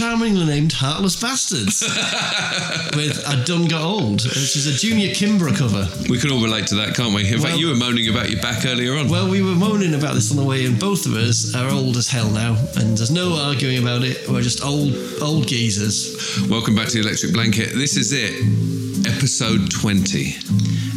charmingly named Heartless Bastards with I Done Got Old, which is a Junior Kimbrough cover. We can all relate to that, can't we? In fact, you were moaning about your back earlier on. Well, we were moaning about this on the way and Both of us are old as hell now, and there's no arguing about it. We're just old, old geezers. Welcome back to the Electric Blanket. This is it, episode 20.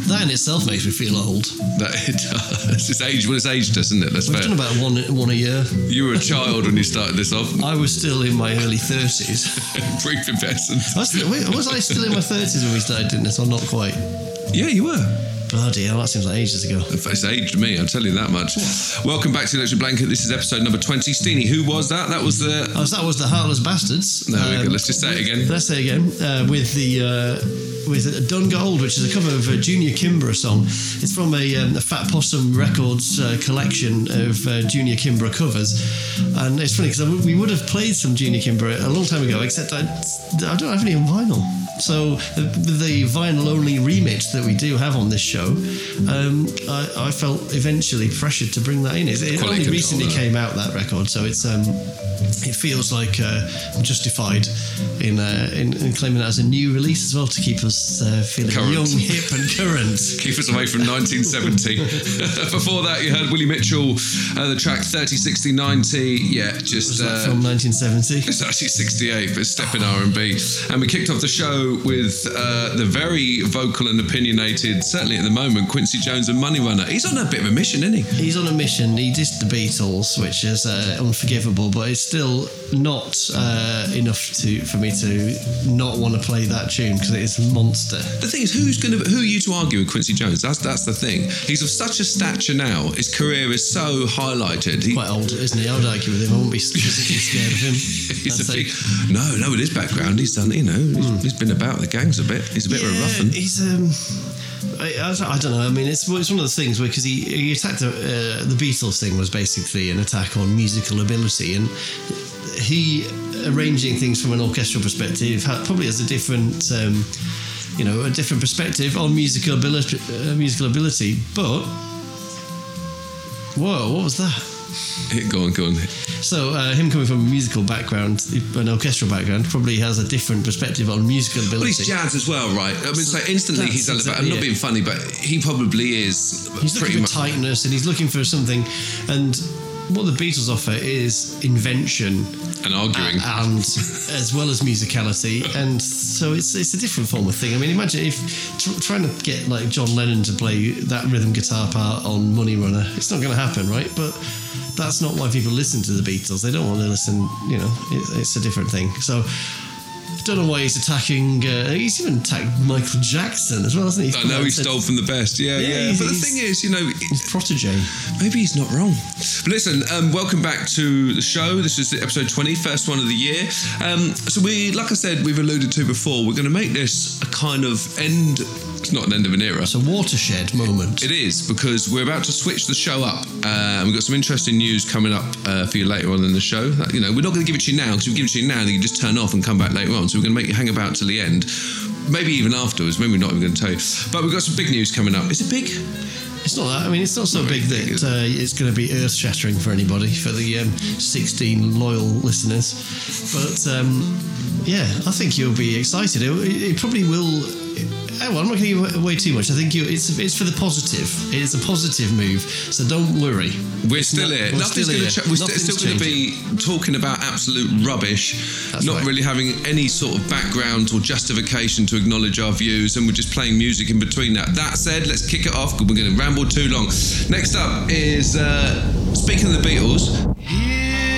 That in itself makes me feel old. That it does. It's age, well, it's aged us, isn't it? That's We've fair. done about one, one a year. You were a child when you started this off. I was still in my early 30s. Prepubescent. Was, was I still in my 30s when we started doing this, or not quite? Yeah, you were. Bloody hell, that seems like ages ago. It's aged me, I'll tell you that much. Welcome back to Electric Blanket. This is episode number 20. Steenie, who was that? That was the. Oh, so that was the Heartless Bastards. There we Um, go. Let's just say it again. Let's say again uh, with the uh, with Done Gold, which is a cover of a Junior Kimbrough song. It's from a, um, a Fat Possum Records uh, collection of uh, Junior Kimbrough covers, and it's funny because we would have played some Junior Kimbrough a long time ago, except I, I don't have any on vinyl. So the, vinyl only remix that we do have on this show, um, I, I felt eventually pressured to bring that in. It, it only recently came out that record, so it's um, it feels like uh, I'm justified in, uh, in in claiming that as a new release as well to keep us uh, feeling Current. young, hip, and current. Keep us away from 1970. Before that, you heard Willie Mitchell, uh, the track 30, 60, 90. Yeah, just. Was that uh, from 1970? It's actually 68, but it's step in R&B. And we kicked off the show with uh, the very vocal and opinionated, certainly at the moment, Quincy Jones and Money Runner. He's on a bit of a mission, isn't he? He's on a mission. He dissed the Beatles, which is uh, unforgivable, but it's still not uh, enough to for me to not want to play that tune because it is a monster. The thing is, who's going to who are you to argue with Quincy Jones? That's that's the thing. He's of such a stature now. His career is so highlighted. He, Quite old, isn't he? I would argue with him. I wouldn't be scared of him. he's a big, no, no. With his background, he's done. You know, he's- he's been about the gangs a bit. He's a bit of a rough one. He's um, I, I, don't- know. I mean, it's it's one of the things where because he he attacked uh, the Beatles thing was basically an attack on musical ability, and he arranging things from an orchestral perspective probably has a different. Um, you know, a different perspective on musical ability, uh, musical ability, but whoa, what was that? Go on, go on. So, uh, him coming from a musical background, an orchestral background, probably has a different perspective on musical ability. Well, he's jazz as well, right? I mean, so instantly he's exactly I'm not it. being funny, but he probably is He's pretty looking for much. tightness and he's looking for something. And what the Beatles offer is invention And arguing. and as well as musicality. And so it's it's a different form of thing. I mean, imagine if tr- trying to get like John Lennon to play that rhythm guitar part on Money Runner, it's not going to happen, right? But that's not why people listen to the Beatles. They don't want to listen, you know, it, it's a different thing. So. Don't know why he's attacking. Uh, he's even attacked Michael Jackson as well, hasn't he? I know he stole from the best. Yeah, Yeah, yeah. But the thing is, you know, His protege. maybe he's not wrong. But listen, um, welcome back to the show. This is the episode 20, first one of the year. Um, so we, like I said, we've alluded to before, we're going to make this a kind of end. It's not an end of an era. It's a watershed moment. It is because we're about to switch the show up. Uh, and we've got some interesting news coming up uh, for you later on in the show. That, you know, we're not going to give it to you now because we give it to you now, then you just turn off and come back later on. So we're going to make you hang about till the end. Maybe even afterwards. Maybe we're not even going to tell you. But we've got some big news coming up. Is it big? It's not that. I mean, it's not so Not big really that uh, it's going to be earth shattering for anybody, for the um, 16 loyal listeners. But um, yeah, I think you'll be excited. It, it probably will. Oh, well, I'm not going to give away too much. I think you, it's it's for the positive. It's a positive move, so don't worry. We're still not- here. we're Nothing's still going here. to. Ch- we're Nothing's still going to be talking about absolute rubbish, That's not right. really having any sort of background or justification to acknowledge our views, and we're just playing music in between that. That said, let's kick it off because we're going to ramble too long. Next up is uh, speaking of the Beatles. Here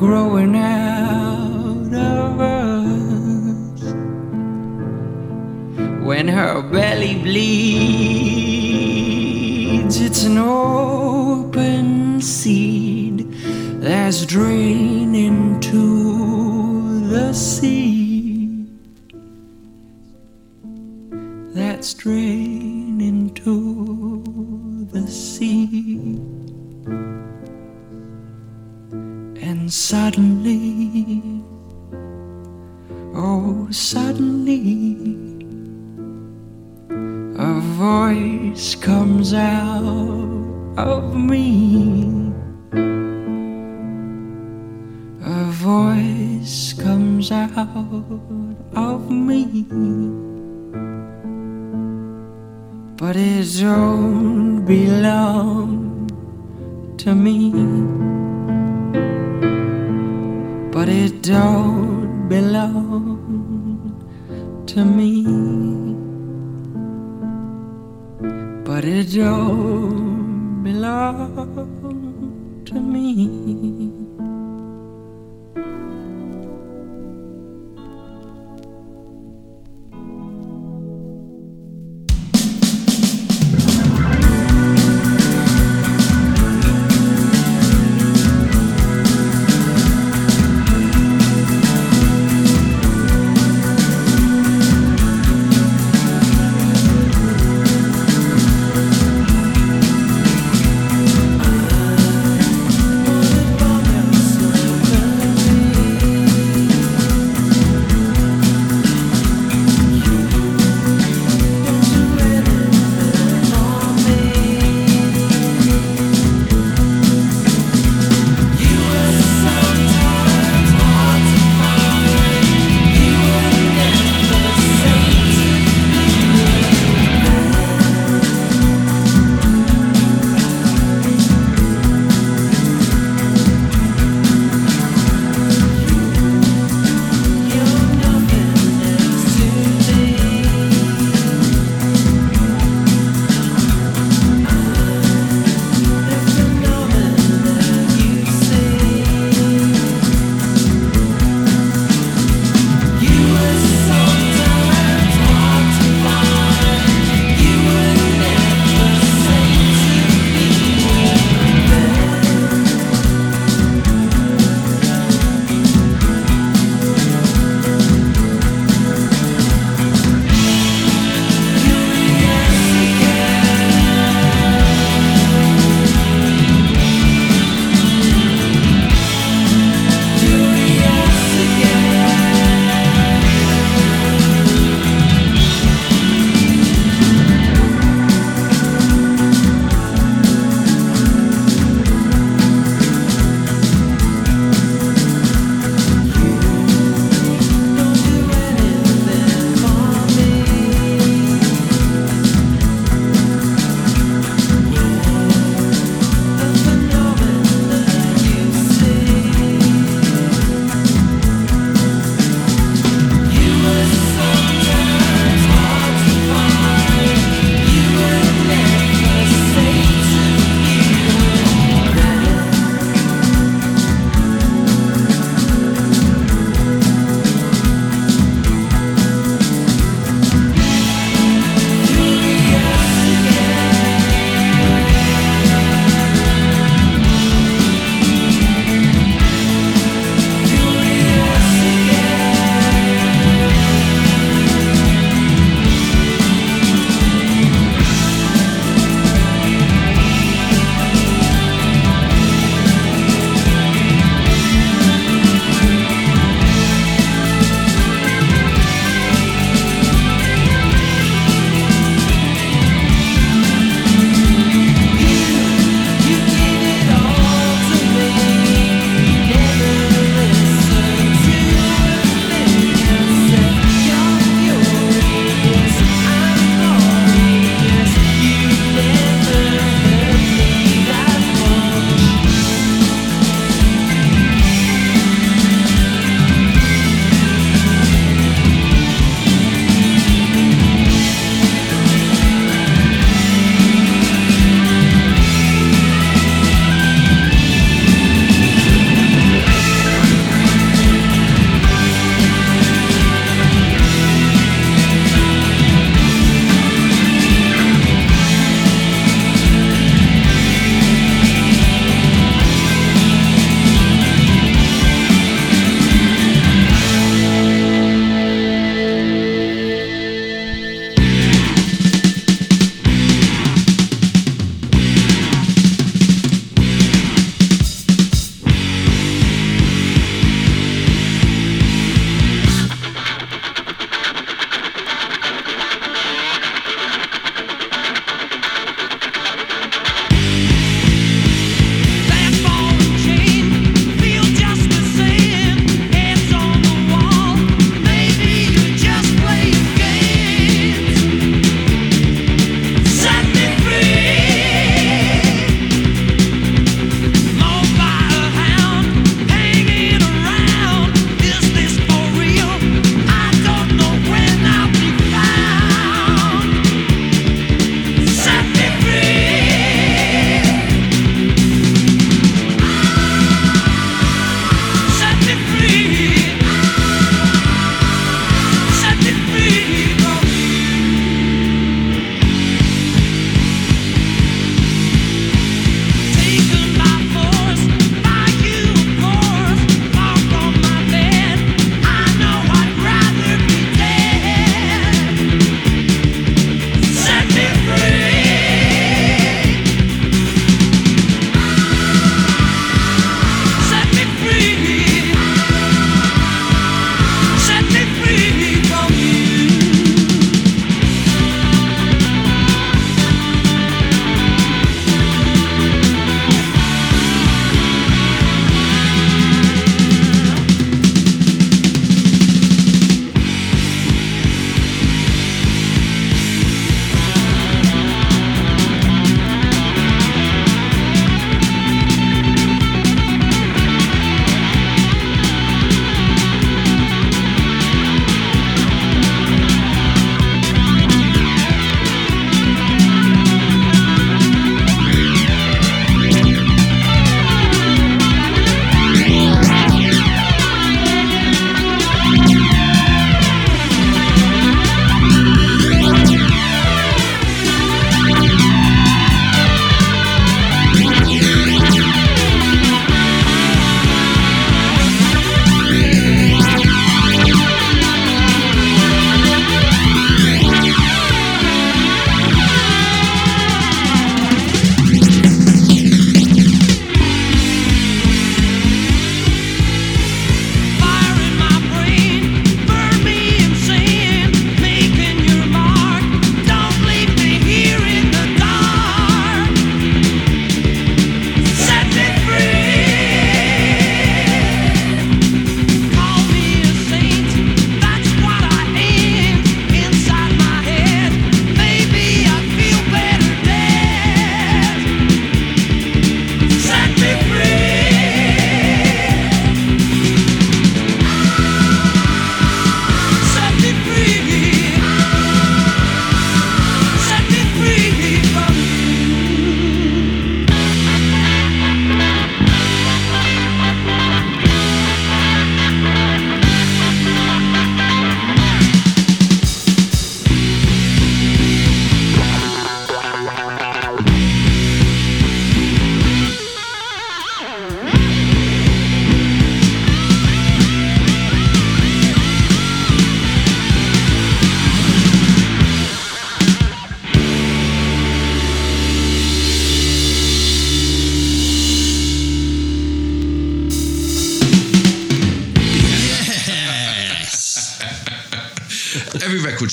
growing out of us. When her belly bleeds it's an open seed that's draining to suddenly oh suddenly a voice comes out of me. A voice comes out of me. But it don't belong to me. Don't belong to me but it don't belong to me.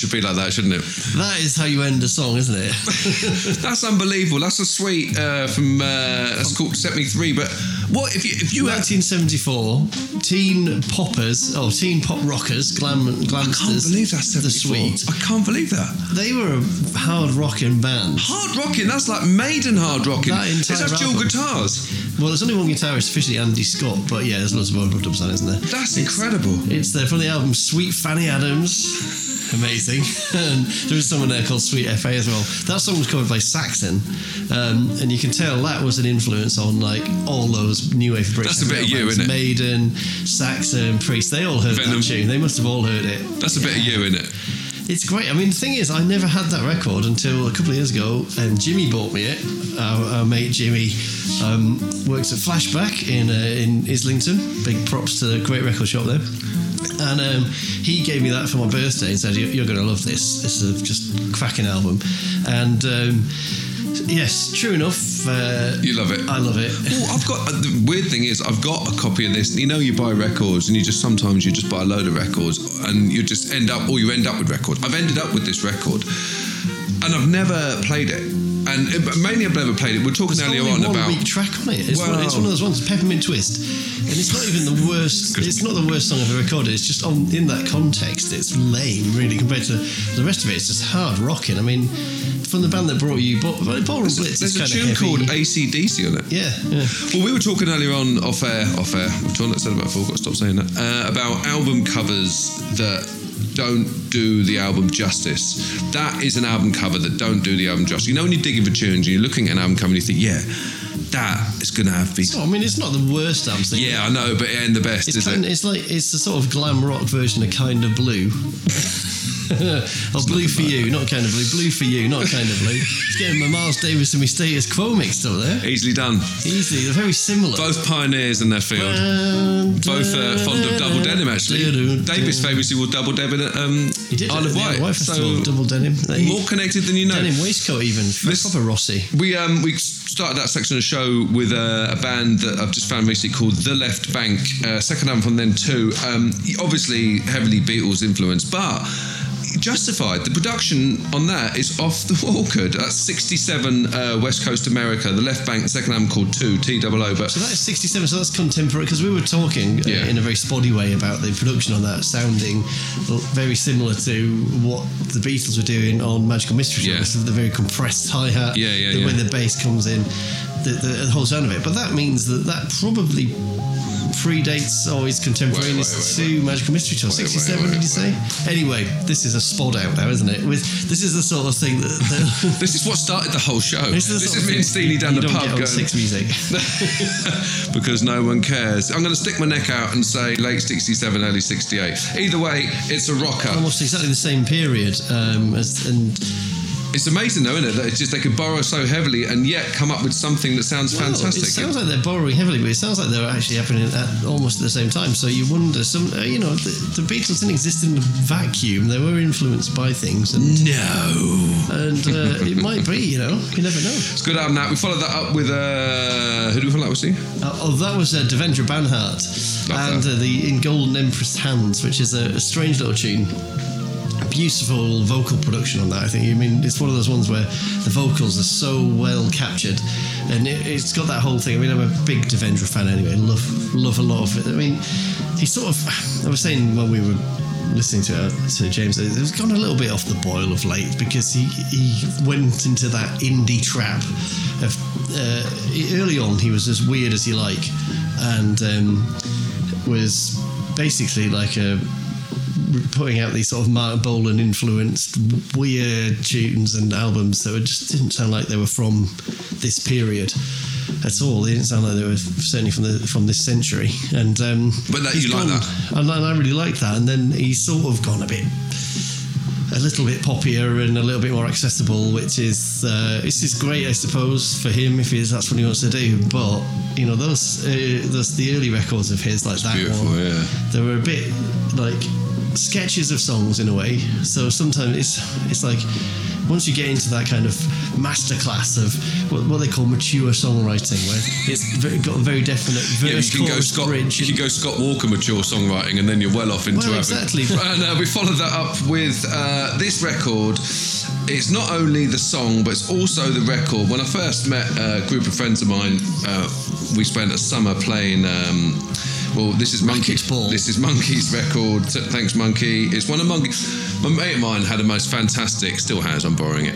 Should be like that, shouldn't it? That is how you end a song, isn't it? That's unbelievable. That's a sweet uh, from uh, that's called Set Me Free. But what if you if you had 1974, teen poppers, oh, teen pop rockers, glam, glamsters? I can't believe that's the 74. sweet. I can't believe that. They were a hard rocking band. Hard rocking. That's like Maiden hard rocking. That entire have dual album. guitars. Well, there's only one guitarist, officially Andy Scott, but yeah, there's loads of overdubs on, isn't there? That's It's- incredible. It's there from the album Sweet Fanny Adams. Amazing. and there is someone there called Sweet FA as well. That song was covered by Saxon. Um, and you can tell that was an influence on like all those new wave British That's a bit of you, bands. innit? Maiden, Saxon, Priest, they all heard Venom. that tune. They must have all heard it. That's a bit of you, isn't it? It's great. I mean, the thing is, I never had that record until a couple of years ago, and Jimmy bought me it. Our, our mate Jimmy um, works at Flashback in uh, in Islington. Big props to the great record shop there. And um, he gave me that for my birthday and said, "You- "You're going to love this. This is a just cracking album." And um, yes, true enough, uh, You love it. I love it. Well, I've got uh, the weird thing is I've got a copy of this. You know, you buy records and you just sometimes you just buy a load of records and you just end up or you end up with record. I've ended up with this record and I've never played it. And it, mainly I've never played it. We are talking There's earlier only on one about weak track on it. It's, one, it's one of those ones, Peppermint Twist, and it's not even the worst. it's not the worst song I've ever recorded. It's just on in that context, it's lame, really, compared to the rest of it. It's just hard rocking. I mean, from the band that brought you, but Ballroom Blitz there's a tune heavy. called ACDC on it. yeah, yeah. Well, we were talking earlier on off air, off air. Which one I said about four. Got to stop saying that. Uh, about album covers that don't do the album justice. That is an album cover that don't do the album justice. You know when you're digging for tunes and you're looking at an album cover and you think, yeah, that is going to have big. So, I mean, it's not the worst album. thing. Yeah, I know, but it ain't the best, It's, is kind it? it's like it's the sort of glam rock version of Kind of Blue. or Blue for You, not Kind of Blue. Blue for You, not Kind of Blue. It's getting my Miles Davis and my Status Quo mixed up there. Easily done. Easy, they're very similar. Both pioneers in their field. Both uh, fond of double denim, actually. Davis famously wore double denim at um, He did Isle of Wight. So double denim. They- more connected than you know. denim waistcoat even. This- proper Rossi. We um we started that section of the show with a, a band that I've just found recently called The Left Banke. Uh, second album from them too. Um, obviously heavily Beatles influenced, but justified. The production on that is off the wall good. That's 67 uh, West Coast America. The Left Banke second album called Two T O O. But So that is 67, so that's contemporary, because we were talking uh, Yeah. in a very spotty way about the production on that sounding very similar to what the Beatles were doing on Magical Mystery Tour. Yeah. The very compressed hi hat, Yeah, yeah, the way the bass comes in, the, the, whole sound of it. But that means that that probably predates or is contemporaneous Wait, wait, wait, to Magical Mystery Tour. Wait, wait, 67, wait, did you say? Anyway, this is a spot out now, isn't it? With This is the sort of thing that. that this is what started the whole show. This This, is, the is me and Steely down the pub get going. Six music. because no one cares. I'm going to stick my neck out and say late 67, early 68. Either way, it's a rocker. Almost exactly the same period, um, as, and It's amazing though, isn't it? That it's just they could borrow so heavily and yet come up with something that sounds Well, fantastic. It sounds like they're borrowing heavily, but it sounds like they're actually happening at almost at the same time. So you wonder, some uh, you know, the, the Beatles didn't exist in a vacuum. They were influenced by things, and, no. and uh, it might be, you know, you never know. It's a good album that. We followed that up with, uh, who do we follow that with, Steve? Uh, oh, that was uh, Devendra Banhart Love and uh, the In Golden Empress Hands, which is a, a strange little tune. Beautiful vocal production on that. I think. I mean, it's one of those ones where the vocals are so well captured, and it, it's got that whole thing. I mean, I'm a big Devendra fan anyway. Love, love a lot of it. I mean, he sort of. I was saying when we were listening to it, to James, it's gone a little bit off the boil of late because he he went into that indie trap. Of uh, early on, he was as weird as you like, and um, was basically like a putting out these sort of Marc Bolan influenced weird tunes and albums that were just didn't sound like they were from this period at all. They didn't sound like they were certainly from the from this century. And um, But that- you like gone- that? and, and I really like that. And then he's sort of gone a bit. A little bit poppier and a little bit more accessible, which is uh, this is great, I suppose, for him if he's, that's what he wants to do. But you know, those uh, those the early records of his, like that one, yeah. they were a bit like sketches of songs in a way. So sometimes it's it's like once you get into that kind of masterclass of what, what they call mature songwriting, where it's very, got a very definite Yeah, verse, you can go Scott. bridge. You can go Scott Walker mature songwriting, and then you're well off into Well, having. exactly. And uh, we followed that up with uh, this record. It's not only the song, but it's also the record. When I first met a group of friends of mine, uh, we spent a summer playing. Um, well, this is Monkey. This is Monkey's record. Thanks, Monkey. It's one of Monkey. My mate of mine had a most fantastic. Still has. I'm borrowing it.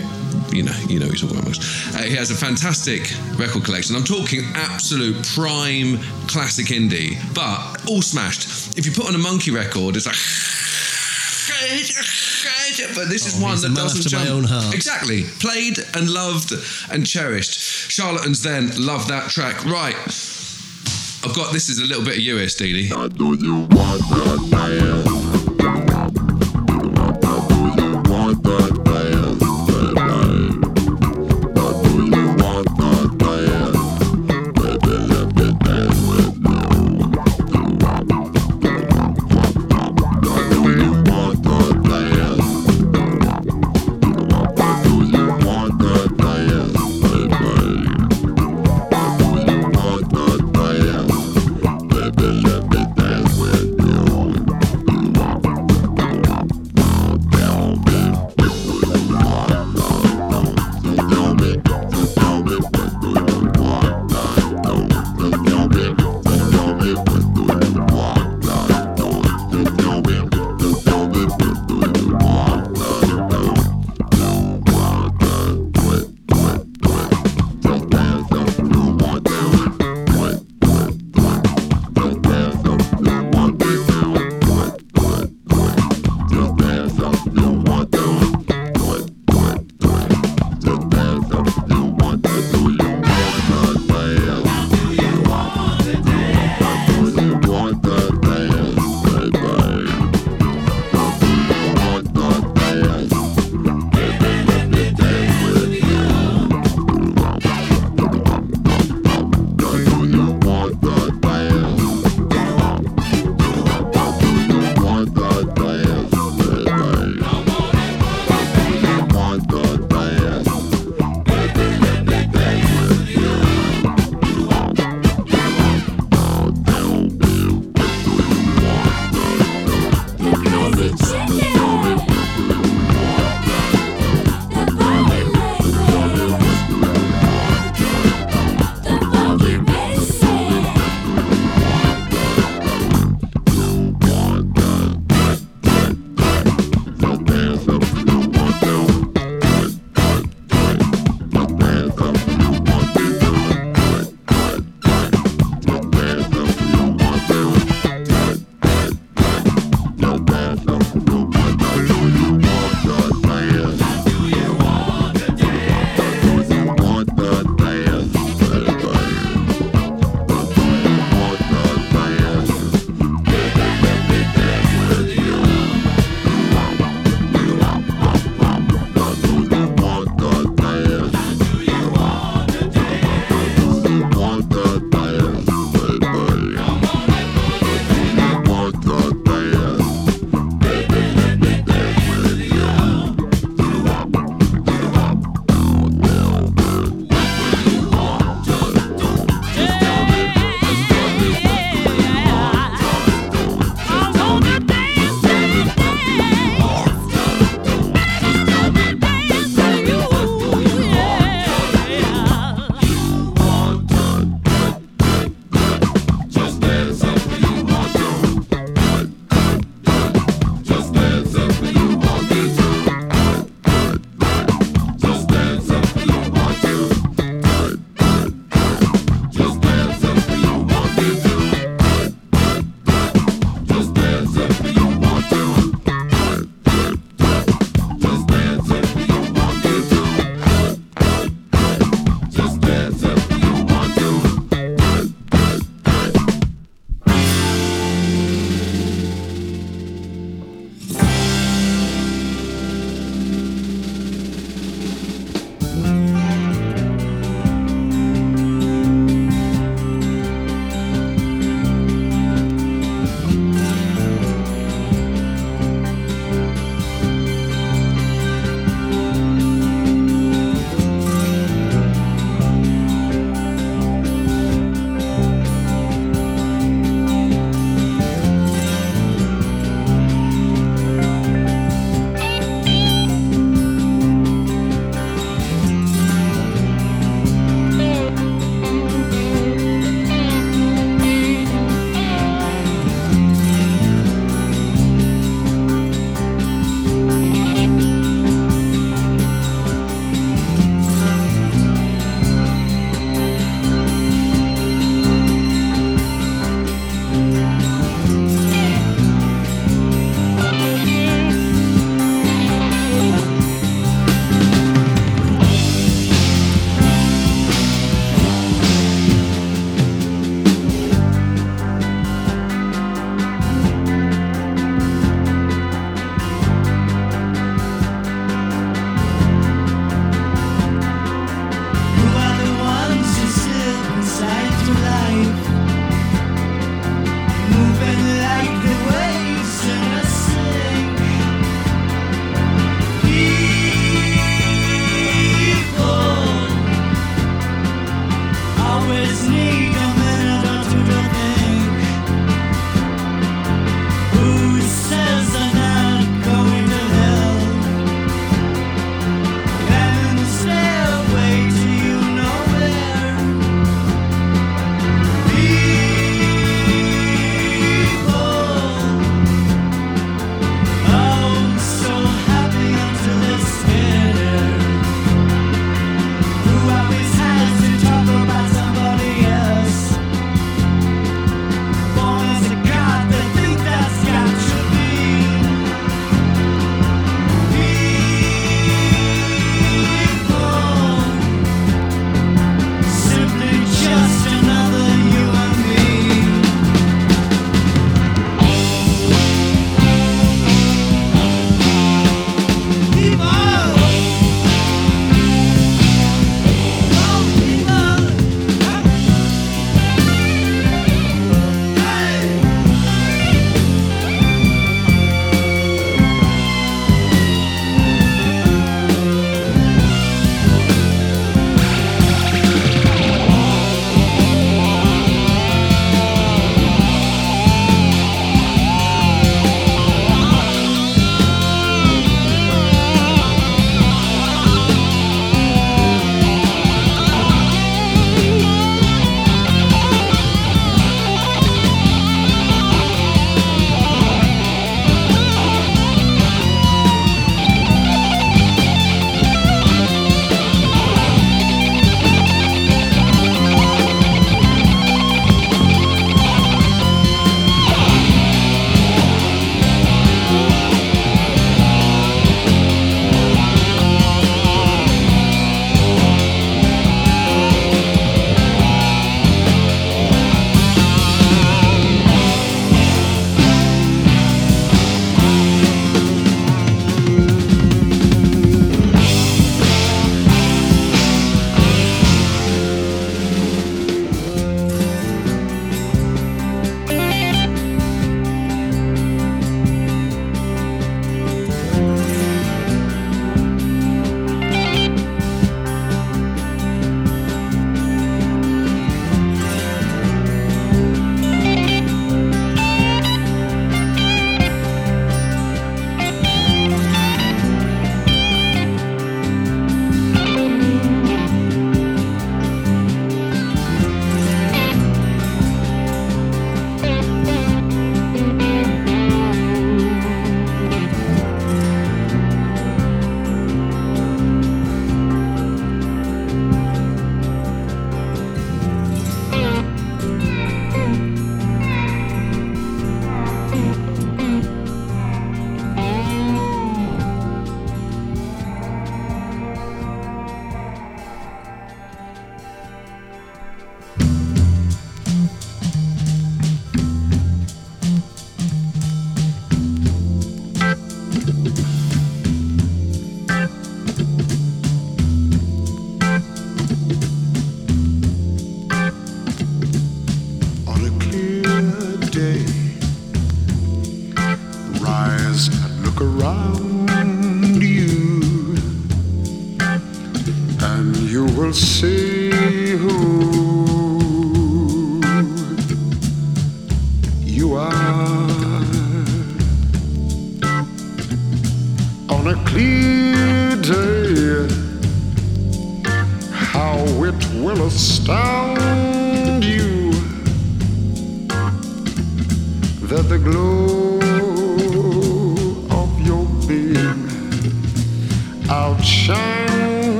You know, you know, he's talking about. Uh, he has a fantastic record collection. I'm talking absolute prime classic indie, but all smashed. If you put on a Monkey record, it's like. But this is Oh, one he's a that doesn't jump. own heart. Exactly. Played and loved and cherished. Charlatans then love that track. Right. I've got this is a little bit of you want that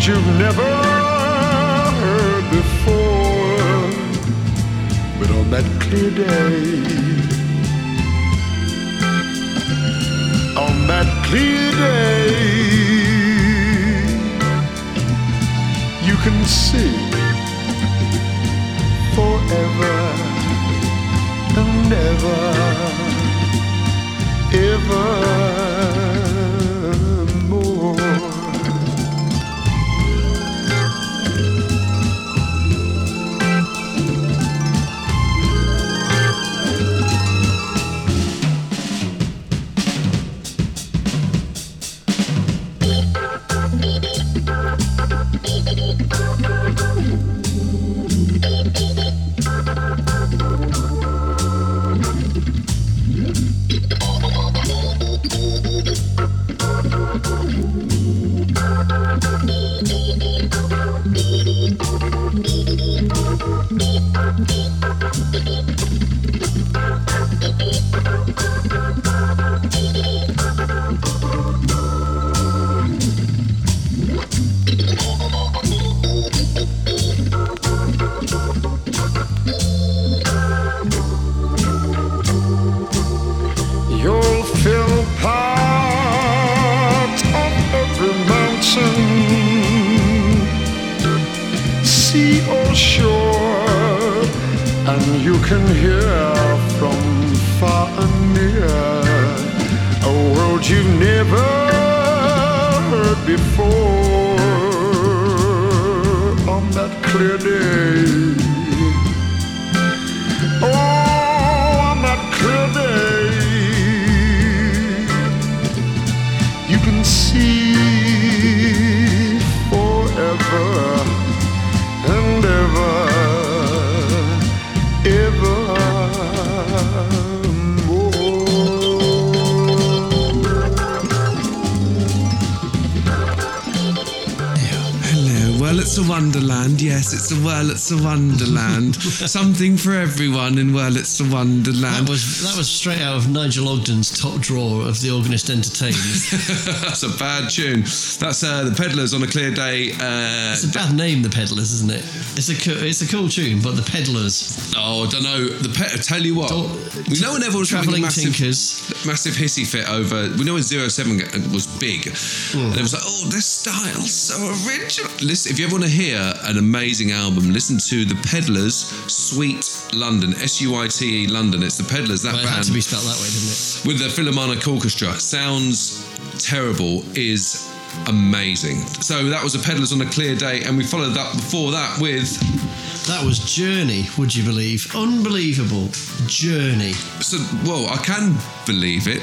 world you've never heard before. But on that clear day, on that clear day, you can see forever and ever, evermore. It's a wonderland. Something for everyone in well, it's a wonderland. That was that was straight out of Nigel Ogden's top drawer of the Organist Entertainers. That's a bad tune. That's uh, the Peddlers on a clear day. Uh, It's a bad name, the Peddlers, isn't it? It's a co- it's a cool tune, but the Peddlers, oh, I don't know. The pe- I tell you what, Don't- we know when everyone was having a massive, tinkers. Massive hissy fit over. We know when Zero Seven was big, Hmm. and it was like, oh, this style's so original. Listen, if you ever want to hear an amazing album, listen to the Peddlers Suite London, S U I T E London. It's the Peddlers. That Well, it band had to be spelled that way, didn't it? with the Philharmonic Orchestra. Sounds terrible, is amazing. So that was the Peddlers on a clear day, and we followed that before that with. That was Journey, would you believe? Unbelievable. Journey. So, well, I can believe it.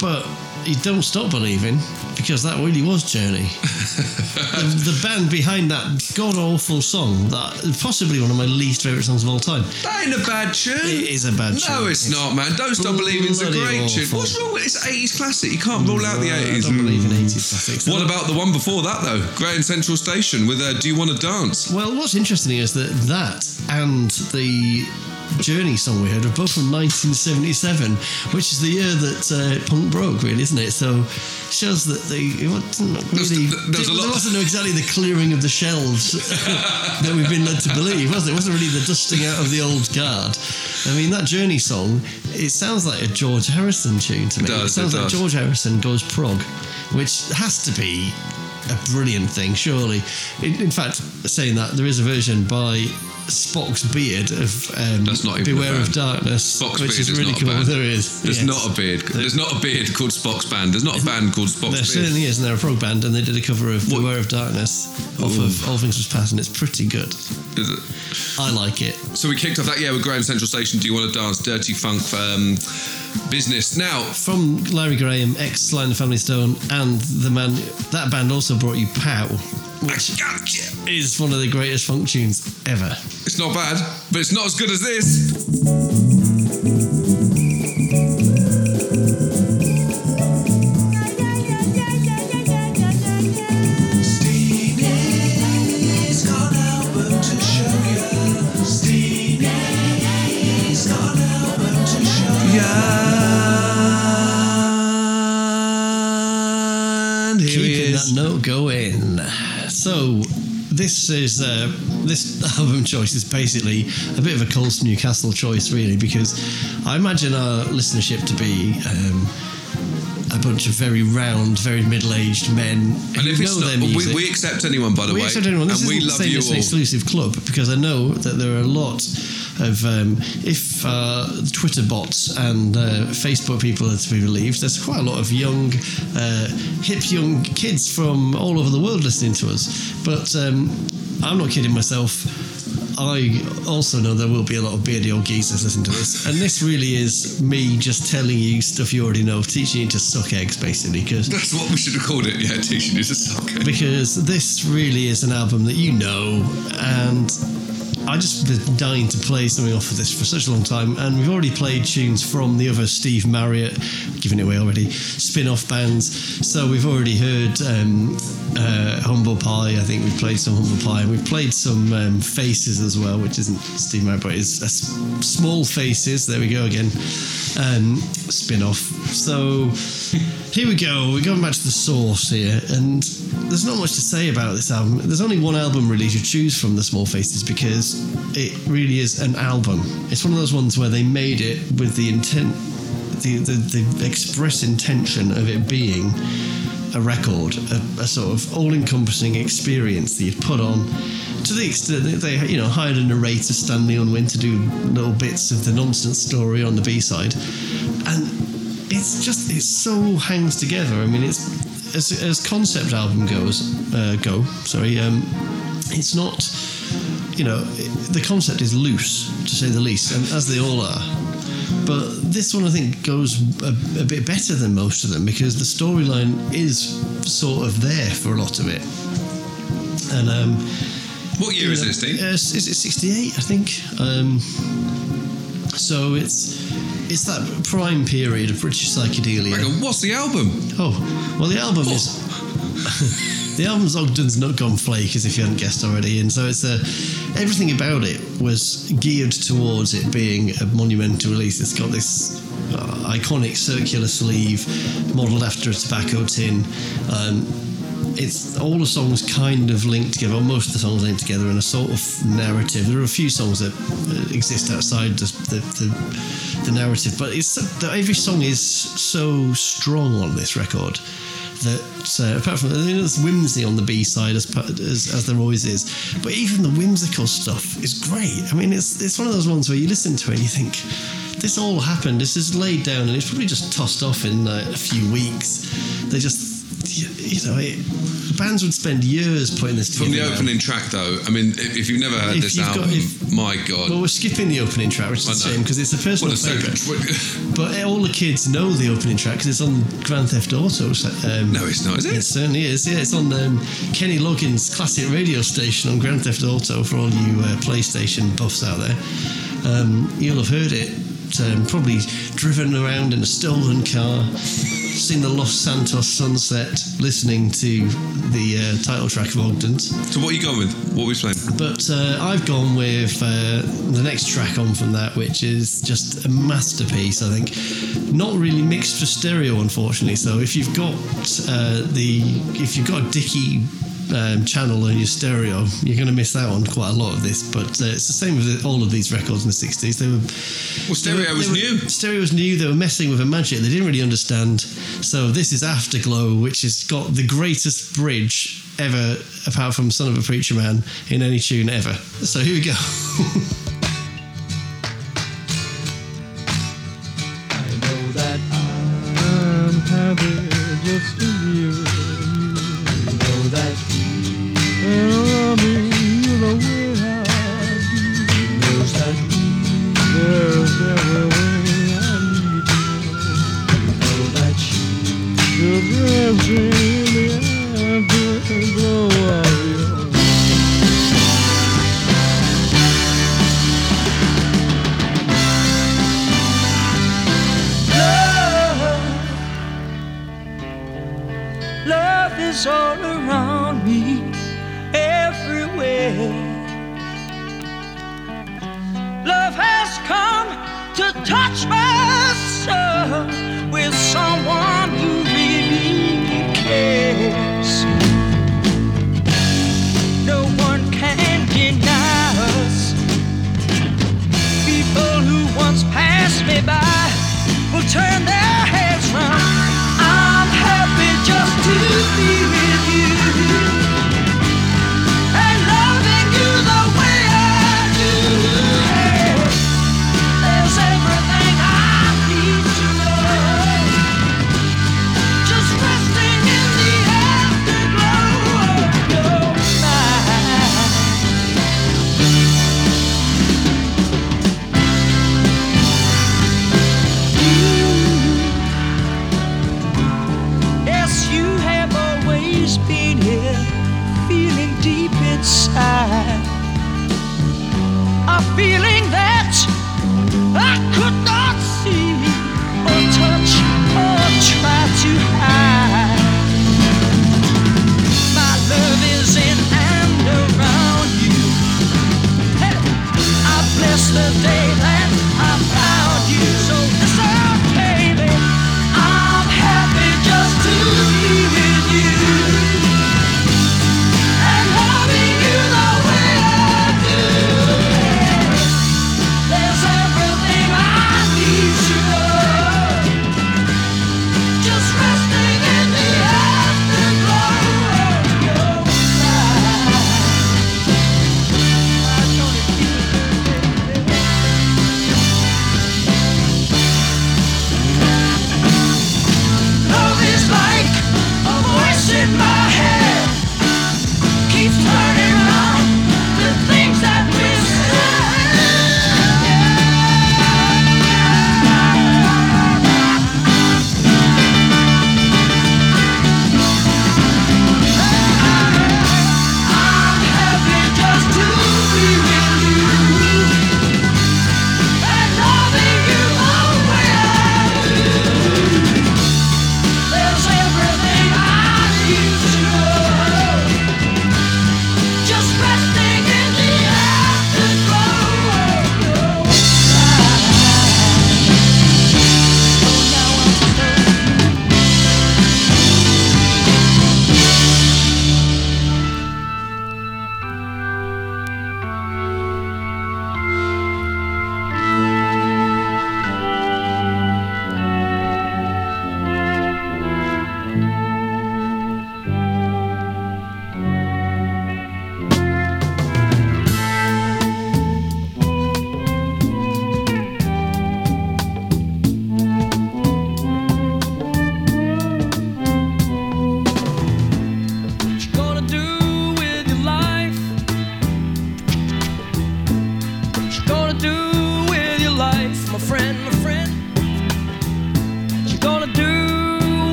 But you don't stop believing because that really was Journey. the, the band behind that god awful song, that possibly one of my least favourite songs of all time. That ain't a bad tune. It is a bad tune. No, tune. it's, not, man. Don't stop believing it's a great tune. What's wrong with it? It's 80s classic. You can't rule out the No, I 80s. don't believe in 80s classics. What about the one before that, though? Graham Central Station with uh, Do You Want to Dance? Well, what's interesting is that that and the Journey song we heard are both from 1977, which is the year that uh, punk broke, really, isn't it? So shows that they it wasn't really there's a there wasn't exactly the clearing of the shelves that we've been led to believe, was it? It wasn't really the dusting out of the old guard. I mean, that Journey song, it sounds like a George Harrison tune to me. does, sounds it like. George Harrison goes prog, which has to be a brilliant thing, surely. In, in fact, saying that, there is a version by Spock's beard of um, That's not even Beware of. Darkness, Spock's which beard is is really not a cool. band. There is. There's yes. not a beard. There's not a beard called Spock's band. There's not a band called Spock's There beard. certainly is, and they're a prog band, and they did a cover of What- Beware of Darkness off of All Things Must Pass, and it's pretty good. Is it? I like it. So we kicked off that yeah with Graham Central Station. Do you want to dance? Dirty funk um, business. Now From Larry Graham, ex Sly and the Family Stone, and the man that band also brought you Pow, which is one of the greatest funk tunes ever. It's not bad, but it's not as good as this. Note going. So, this is uh, this album choice is basically a bit of a Colston Newcastle choice, really, because I imagine our listenership to be. Um, a bunch of very round, very middle-aged men who And if know it's not, their we, music. we accept anyone, by the we way, accept anyone. This and we love you it's an exclusive club because I know that there are a lot of um, if uh, Twitter bots and uh, Facebook people are to be believed. There's quite a lot of young, uh, hip young kids from all over the world listening to us. But um, I'm not kidding myself. I also know there will be a lot of beardy old geezers listening to this, and this really is me just telling you stuff you already know, teaching you to suck eggs, basically, because That's what we should have called it. Yeah, teaching you to suck eggs. because this really is an album that you know, and I just been dying to play something off of this for such a long time, and we've already played tunes from the other Steve Marriott, giving it away already, spin-off bands. So we've already heard um, uh, Humble Pie. I think we've played some Humble Pie, and we've played some um, Faces as well, which isn't Steve Marriott, but it's s- Small Faces. There we go again, um, spin-off. So here we go. We're going back to the source here, and there's not much to say about this album. There's only one album really to choose from, The Small Faces, because it really is an album. It's one of those ones where they made it with the intent, the, the, the express intention of it being a record, a, a sort of all-encompassing experience that you put on. To the extent that they, you know, hired a narrator, Stanley Unwin, to do little bits of the nonsense story on the B-side, and it's just it so hangs together. I mean, it's as, as concept album goes, uh, go sorry, um, it's not. You know, it, the concept is loose to say the least, and as they all are. But this one, I think, goes a, a bit better than most of them because the storyline is sort of there for a lot of it. And um, What year is this, Steve? uh, is it 68, I think? Um, so it's it's that prime period of British psychedelia. Hang what's the album? Oh, well, the album is. the album's Ogden's Nut Gone Flake, as if you hadn't guessed already. And so it's uh, everything about it was geared towards it being a monumental release. It's got this uh, iconic circular sleeve modelled after a tobacco tin. Um, it's all the songs kind of linked together, or most of the songs linked together in a sort of narrative. There are a few songs that uh, exist outside the, the, the, the narrative, but it's every song is so strong on this record that uh, apart from there's whimsy on the B side as, as as there always is, but even the whimsical stuff is great. I mean, it's it's one of those ones where you listen to it and you think this all happened. This is laid down and it's probably just tossed off in uh, a few weeks. They just you, know it, bands would spend years putting this together. From the opening track, though, I mean, if, you've never heard If this you've got- album, if- my God. Well, we're skipping the opening track, which is a know. shame because it's a personal favourite. But all the kids know the opening track because it's on Grand Theft Auto. so, Um, No, it's not, is it? It certainly is. Yeah, it's on um, Kenny Loggins' classic radio station on Grand Theft Auto for all you uh, PlayStation buffs out there. Um, you'll have heard it. Um, probably driven around in a stolen car, seen the Los Santos sunset, listening to the uh, title track of Ogden's. So what are you going with? What are we playing? But uh, I've gone with uh, the next track on from that, which is just a masterpiece. I think not really mixed for stereo, unfortunately. So if you've got uh, the if you've got a Dicky um, channel on your stereo, you're going to miss out on quite a lot of this. But uh, it's the same with all of these records in the 60s. They were. Well, stereo they were, was were, new. Stereo was new. They were messing with a magic they didn't really understand. So this is Afterglow, which has got the greatest bridge ever, apart from Son of a Preacher Man, in any tune ever. So here we go.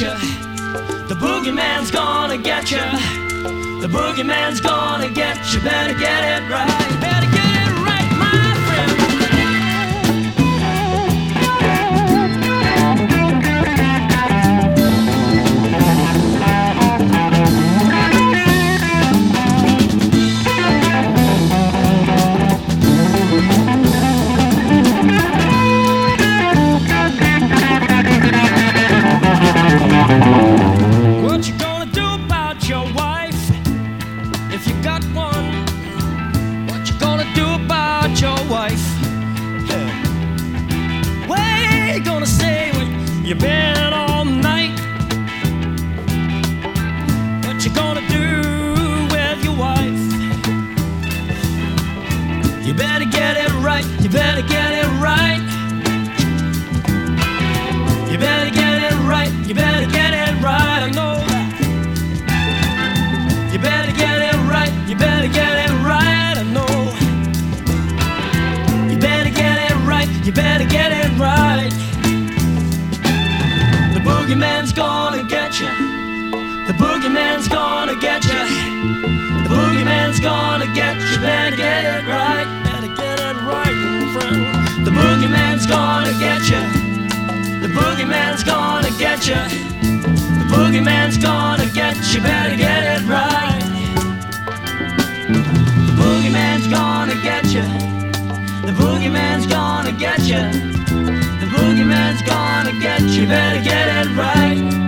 you. The boogeyman's gonna get you. The boogeyman's gonna get you. Better get it right. Better get boogeyman's gonna get you, better get it right. The boogeyman's gonna get you. The boogeyman's gonna get you. The boogeyman's gonna get you, better get it right.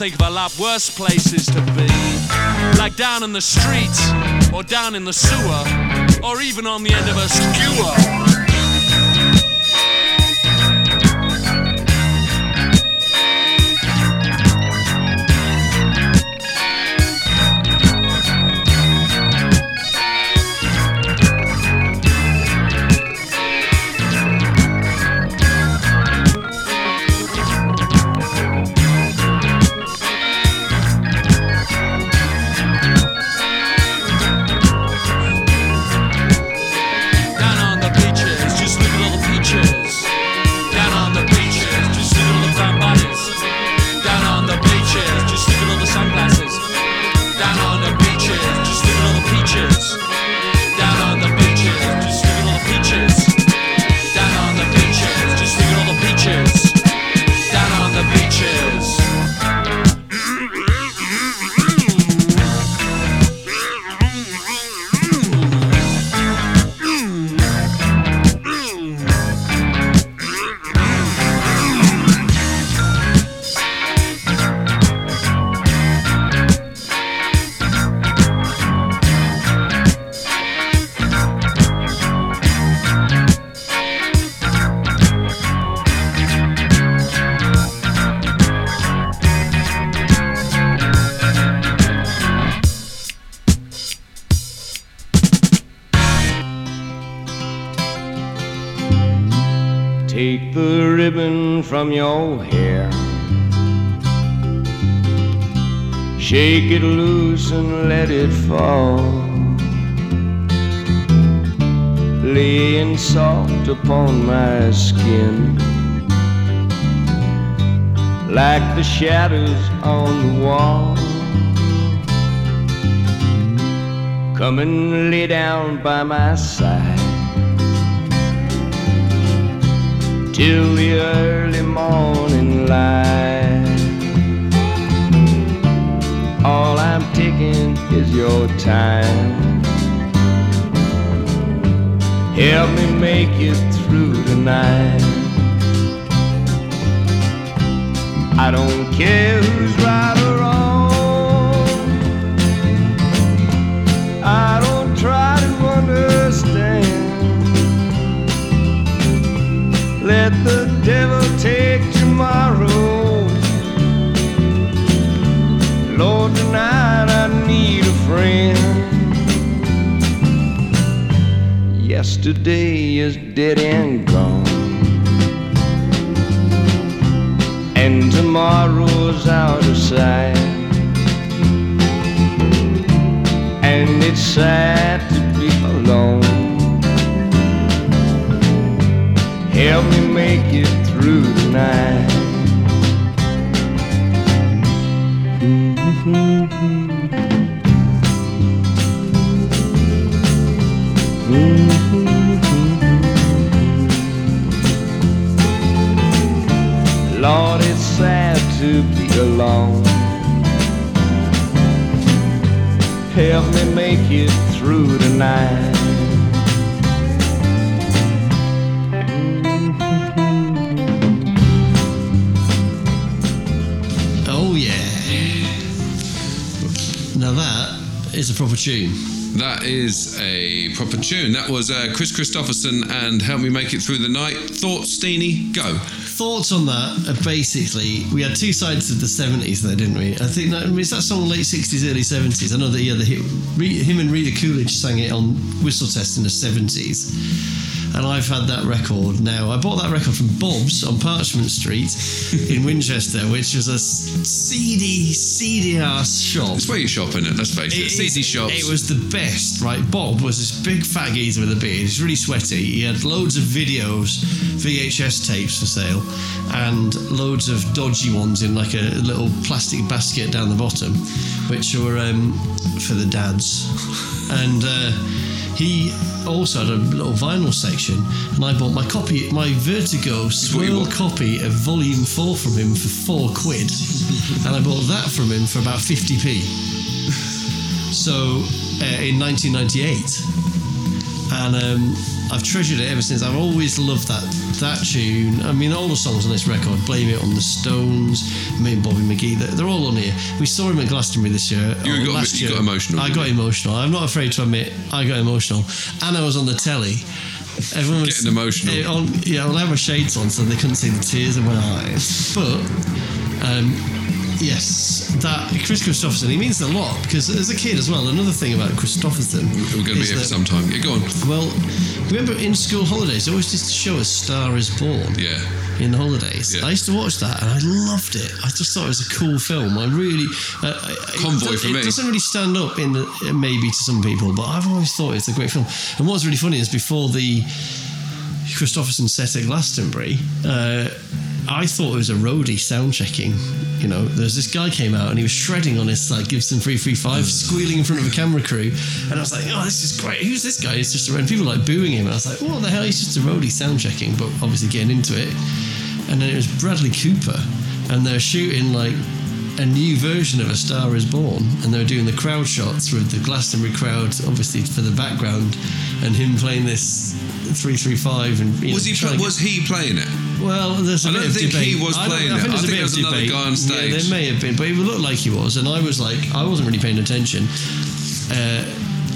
think of a lot worse places to be. Like down in the streets, or down in the sewer, or even on the end of a skewer. from your hair. Shake it loose and let it fall. Laying soft upon my skin. Like the shadows on the wall. Come and lay down by my side till the early morning light. All I'm taking is your time. Help me make it through tonight. I don't care who's right or wrong. I don't try to understand. Let the devil take tomorrow. Lord, tonight I need a friend. Yesterday is dead and gone. And tomorrow's out of sight. And it's sad to be alone. Help me make it through the night. Lord, it's sad to be alone. Help me make it through the night. Now that is a proper tune. That is a proper tune. That was uh, Kris Kristofferson and Help Me Make It Through the Night. Thoughts, Steenie? Go. Thoughts on that are basically we had two sides of the seventies there, didn't we? I think that is that song late sixties, early seventies. I know that yeah, the hit, him and Rita Coolidge sang it on Whistle Test in the seventies. And I've had that record now. I bought that record from Bob's on Parchment Street in Winchester, which was a seedy, seedy ass shop. It's where you shop in it, let's face it. It CD is- shops. It was the best, right? Bob was this big fat geezer with a beard. He's really sweaty. He had loads of videos, VHS tapes for sale, and loads of dodgy ones in like a little plastic basket down the bottom, which were um, for the dads. And uh, he also had a little vinyl section, and I bought my copy, my Vertigo swirl copy of Volume Four from him for four quid, and I bought that from him for about 50p. So uh, in 1998, and um, I've treasured it ever since. I've always loved that that tune. I mean, all the songs on this record, "Blame It on the Stones," me and Bobby McGee, they're, they're all on here. We saw him at Glastonbury this year. You got last bit- you year. got emotional, I got emotional. I'm not afraid to admit I got emotional, and I was on the telly. Everyone was Getting emotional. eh, on, yeah, well, I had my shades on, so they couldn't see the tears in my eyes. But um, yes, that Kris Kristofferson, he means a lot because as a kid as well. Another thing about Kristofferson, We're going to be here for some time. Yeah, go on. Well, remember in school holidays, they always used to show a Star Is Born Yeah. in the holidays. Yeah. I used to watch that and I loved it. I just thought it was a cool film. I really uh, Convoy it, for it me. It doesn't really stand up in the, maybe to some people, but I've always thought it's a great film. And what's really funny is before the Kristofferson set at Glastonbury. Uh, I thought it was a roadie sound checking. You know, there's this guy came out and he was shredding on his like Gibson 335, squealing in front of a camera crew, and I was like, oh, this is great. Who's this guy? It's just around people like booing him. And I was like, what the hell? He's just a roadie sound checking, but obviously getting into it. And then it was Bradley Cooper, and they're shooting like a new version of A Star Is Born, and they were doing the crowd shots with the Glastonbury crowd, obviously for the background, and him playing this 335 and you Was know, he to was he playing it? well, there's a I bit don't of think debate. he was I playing I it. I think there was another debate. guy on Yeah, stage. there may have been, but he looked like he was, and I was like, I wasn't really paying attention. Uh,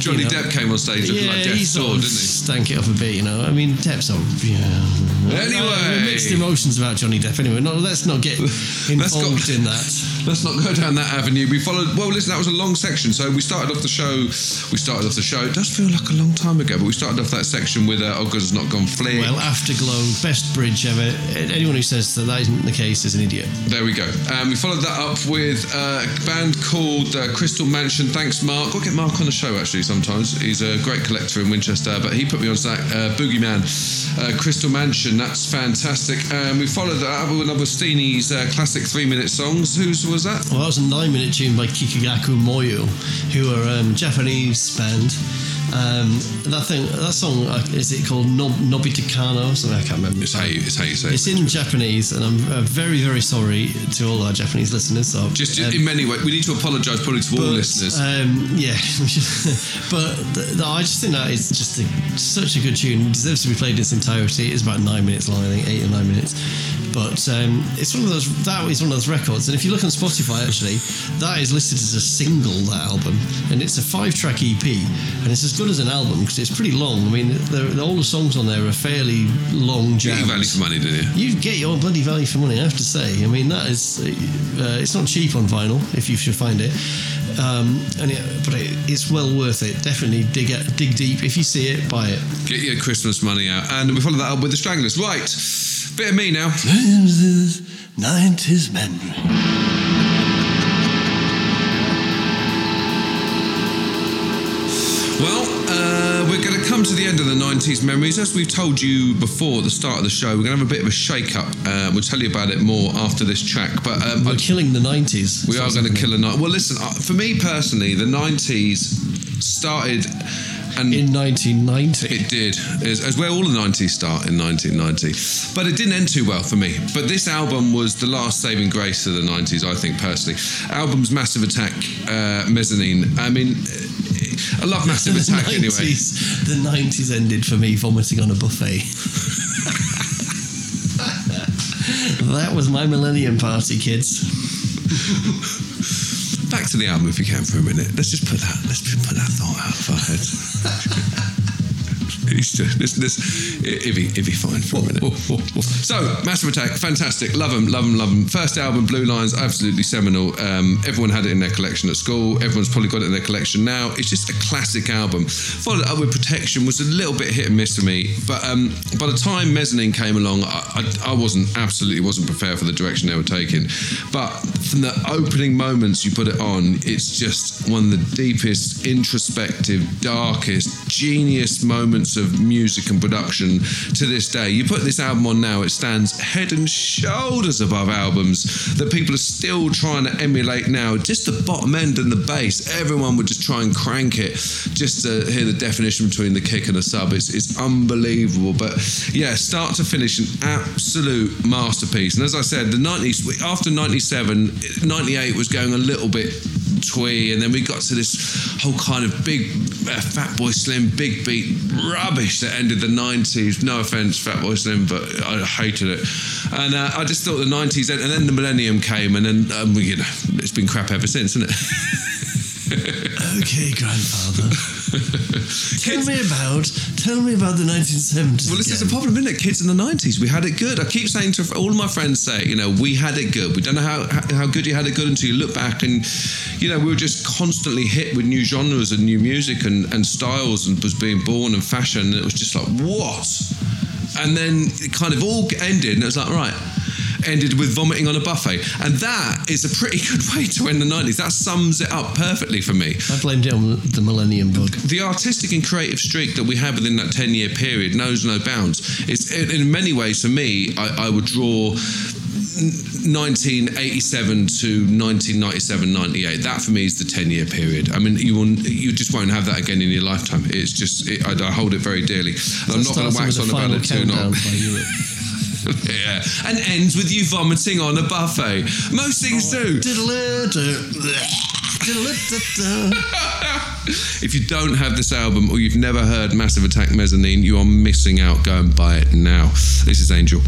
Johnny you know, Depp came on stage looking yeah, like Sword, didn't he? stank it up a bit, you know. I mean, Depp's on. Yeah. Anyway. I mixed emotions about Johnny Depp. Anyway, no, let's not get involved go- in that. Let's not go down that avenue. We followed. Well, listen, that was a long section. So we started off the show. We started off the show. It does feel like a long time ago, but we started off that section with uh, "Oh God, Has Not Gone Flick." Well, Afterglow, best bridge ever. Anyone who says that that isn't the case is an idiot. There we go. Um, we followed that up with uh, a band called uh, Crystal Mansion. Thanks, Mark. We'll get Mark on the show actually sometimes. He's a great collector in Winchester, but he put me on that uh, Boogeyman, uh, Crystal Mansion. That's fantastic. Um, we followed that up with another Steenie's uh, classic three-minute songs. Whose was that? Well, that was a nine-minute tune by Kikagaku Moyo, who are um, Japanese band. Um, that thing, that song, uh, is it called Nob- Nobitakano or something? I can't remember. It's how you, it's how you say it. It's in Japanese, and I'm uh, very, very sorry to all our Japanese listeners. So, Just um, in many ways, we need to apologise probably to all listeners. Um, yeah, but th- th- I just think that is just a, such a good tune. It deserves to be played in its entirety. It's about nine minutes long, I think, eight or nine minutes. But um, it's one of those. That is one of those records. And if you look on Spotify, actually, that is listed as a single. That album, and it's a five-track EP, and it's as good as an album because it's pretty long. I mean, the, all the songs on there are fairly long Get jams. your value for money, didn't you? You get your bloody value for money, I have to say. I mean, that is, uh, it's not cheap on vinyl if you should find it, um, and it, but it, it's well worth it. Definitely dig it, dig deep. If you see it, buy it. Get your Christmas money out. And we follow that up with the Stranglers. Right, bit of me now. Nineties memory. Well, uh, we're going to come to the end of the 90s memories. As we've told you before at the start of the show, we're going to have a bit of a shake up. Uh, we'll tell you about it more after this track. But um, We're I- killing the 90s. we are going to kill a night. Well, listen, uh, for me personally, the 90s started and In 1990. it did, as, as where all the 90s start in 1990. But it didn't end too well for me. But this album was the last saving grace of the 90s, I think, personally. Album's Massive Attack, uh, Mezzanine. I mean, I love Massive Attack the anyway. 90s, The 90s ended for me vomiting on a buffet. that was my millennium party, kids. Back to the album if you can for a minute. Let's just put that. Let's put that thought out of our heads. He's just this this Ivy Ivy fine for a minute. so Massive Attack, fantastic, love them, love them, love them. First album, Blue Lines, absolutely seminal. Um, everyone had it in their collection at school. Everyone's probably got it in their collection now. It's just a classic album. Followed up with Protection was a little bit hit and miss for me, but um, by the time Mezzanine came along, I, I, I wasn't absolutely wasn't prepared for the direction they were taking. But from the opening moments you put it on, it's just one of the deepest, introspective, darkest, genius moments of music and production to this day. You put this album on now, it stands head and shoulders above albums that people are still trying to emulate now. Just the bottom end and the bass, everyone would just try and crank it just to hear the definition between the kick and the sub. It's, it's unbelievable. But yeah, start to finish, an absolute masterpiece. And as I said, the 90s, after 97, 98 was going a little bit twee, and then we got to this whole kind of big uh, Fatboy Slim, big beat rubbish that ended the 90s. No offense, Fatboy Slim, but I hated it. And uh, I just thought the 90s, and then the millennium came, and then um, you know, it's been crap ever since, isn't it? Okay, grandfather. tell me about tell me about the 1970s. Well, this is a problem, isn't it? Kids in the 90s, we had it good. I keep saying to all of my friends, say, you know, we had it good. We don't know how, how good you had it good until you look back and, you know, we were just constantly hit with new genres and new music and, and styles and was being born and fashion. And it was just like, what? And then it kind of all ended and it was like, right. Ended with vomiting on a buffet. And that is a pretty good way to end the 90s. That sums it up perfectly for me I blamed it on the Millennium Bug. the artistic and creative streak that we had within that 10 year period knows no bounds. It's in many ways for me, I, I would draw 1987 to 1997 98 that for me is the 10 year period i mean you will you just won't have that again in your lifetime it's just it, I, I hold it very dearly and i'm not going to wax on about it too long. yeah and ends with you vomiting on a buffet most things do if you don't have this album or you've never heard Massive Attack Mezzanine, you are missing out. Go and buy it now. This is Angel.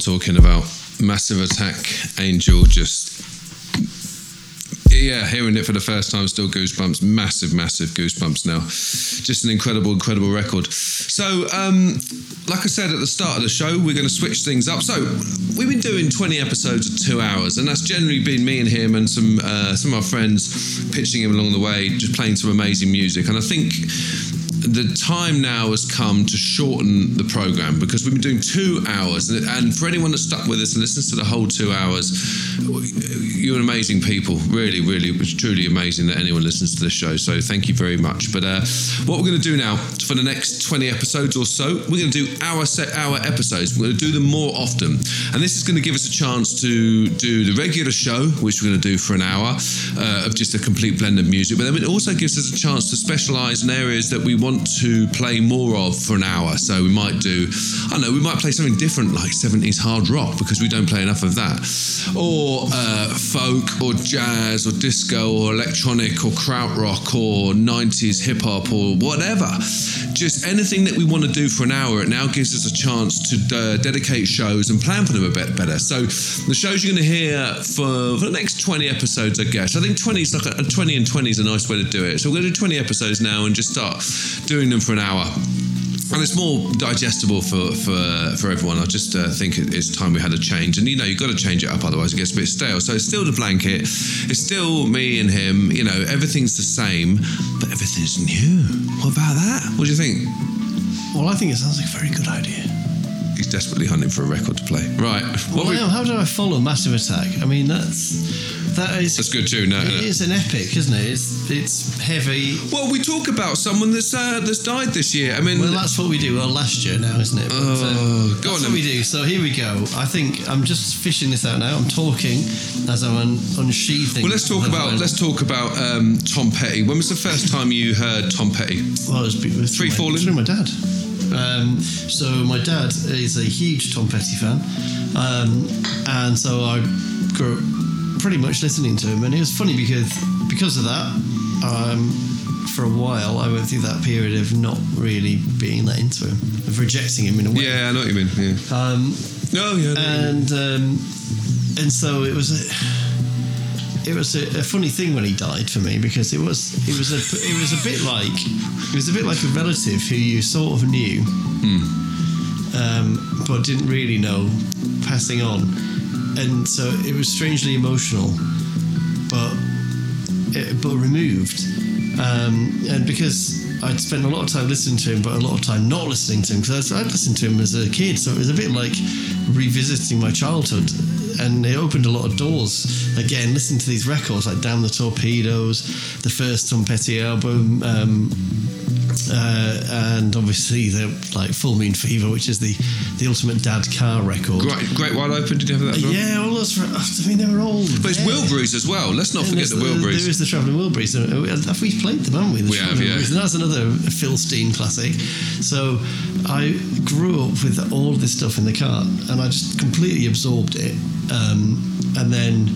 Talking about. Massive Attack, Angel, just. Yeah, hearing it for the first time, still goosebumps. Massive, massive goosebumps now. Just an incredible, incredible record. So, um, like I said at the start of the show, we're going to switch things up. So, we've been doing 20 episodes of two hours, and that's generally been me and him and some uh, some of our friends pitching him along the way, just playing some amazing music. And I think the time now has come to shorten the program because we've been doing two hours. And, and for anyone that's stuck with us and listens to the whole two hours you're amazing people. Really really it's truly amazing that anyone listens to this show so thank you very much. But uh, what we're going to do now for the next 20 episodes or so we're going to do our set hour episodes. We're going to do them more often. And this is going to give us a chance to do the regular show which we're going to do for an hour uh, of just a complete blend of music. But then it also gives us a chance to specialize in areas that we want to play more of for an hour. So we might do, I don't know, we might play something different like 70s hard rock because we don't play enough of that, or uh, folk, or jazz, or disco, or electronic, or krautrock, or 90s hip hop, or whatever. Just anything that we want to do for an hour. It now gives us a chance to uh, dedicate shows and plan for them a bit better. So the shows you're going to hear for, for the next 20 episodes, I guess. I think 20 is like a, 20 and 20 is a nice way to do it. So we're going to do 20 episodes now and just start doing them for an hour. And it's more digestible for, for, for everyone. I just uh, think it's time we had a change. And you know, you've got to change it up, otherwise it gets a bit stale. So it's still the blanket, it's still me and him. You know, everything's the same, but everything's new. What about that? What do you think? Well, I think it sounds like a very good idea. He's desperately hunting for a record to play. Right. What Well, we, how do I follow Massive Attack? I mean, that's that is that's good too. No, It no. is an epic, isn't it? It's it's heavy. Well, we talk about someone that's uh, that's died this year. I mean, Well, that's what we do. Well, last year now, isn't it? But, Oh, uh, go on that's then. what we do. So here we go. I think I'm just fishing this out now. I'm talking as I'm un- unsheathing. well, let's talk about let's talk about um, Tom Petty. When was the first time you heard Tom Petty? Well, it was, it was Free through my, falling? through my dad. Um, so my dad is a huge Tom Petty fan, um, and so I grew up pretty much listening to him. And it was funny because because of that, um, for a while I went through that period of not really being that into him, of rejecting him in a way. Yeah, I know what you mean. Yeah. Um, No, yeah. I know what you mean. and um, and so it was a it was a, a funny thing when he died for me because it was it was a it was a bit like it was a bit like a relative who you sort of knew um, but didn't really know passing on. And so it was strangely emotional but it, but removed. Um, and because I'd spent a lot of time listening to him but a lot of time not listening to him because I'd listened to him as a kid so it was a bit like revisiting my childhood and it opened a lot of doors. Again listening to these records like Damn the Torpedoes the first Tom Petty album um, uh, and obviously the like Full Moon Fever which is the the ultimate dad car record Great, Great Wide Open. Did you have that? well? yeah all those I mean they were all But it's. Wilburys as well. Let's not And forget the Wilburys. There is the Travelling Wilburys. Uh, Have we played them, haven't we? The We have, yeah. Wilburys. And that's another Phil Steen classic. So I grew up with all this stuff in the car and I just completely absorbed it. Um, and then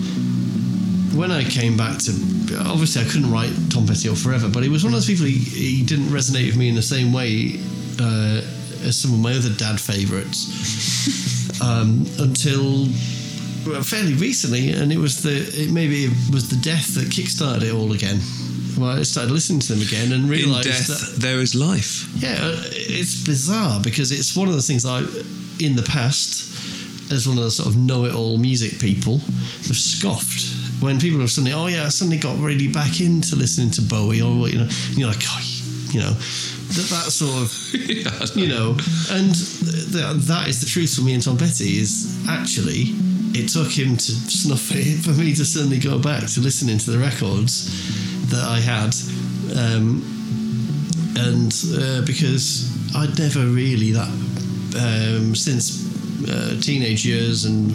when I came back to, obviously I couldn't write Tom Petty off forever, but he was one of those people, he, he didn't resonate with me in the same way uh, as some of my other dad favourites um, until well, fairly recently, and it was the it maybe it was the death that kickstarted it all again. Well, I started listening to them again and realised that there is life. yeah, uh, it's bizarre because it's one of the things I, in the past, as one of the sort of know-it-all music people, have scoffed when people have suddenly, oh yeah, I suddenly got really back into listening to Bowie or you know, and you're like, oh, you know, that, that sort of you know, and th- that is the truth for me and Tom Petty is actually it took him to snuff it for me to suddenly go back to listening to the records that I had, um, and uh, because I'd never really that um, since uh, teenage years and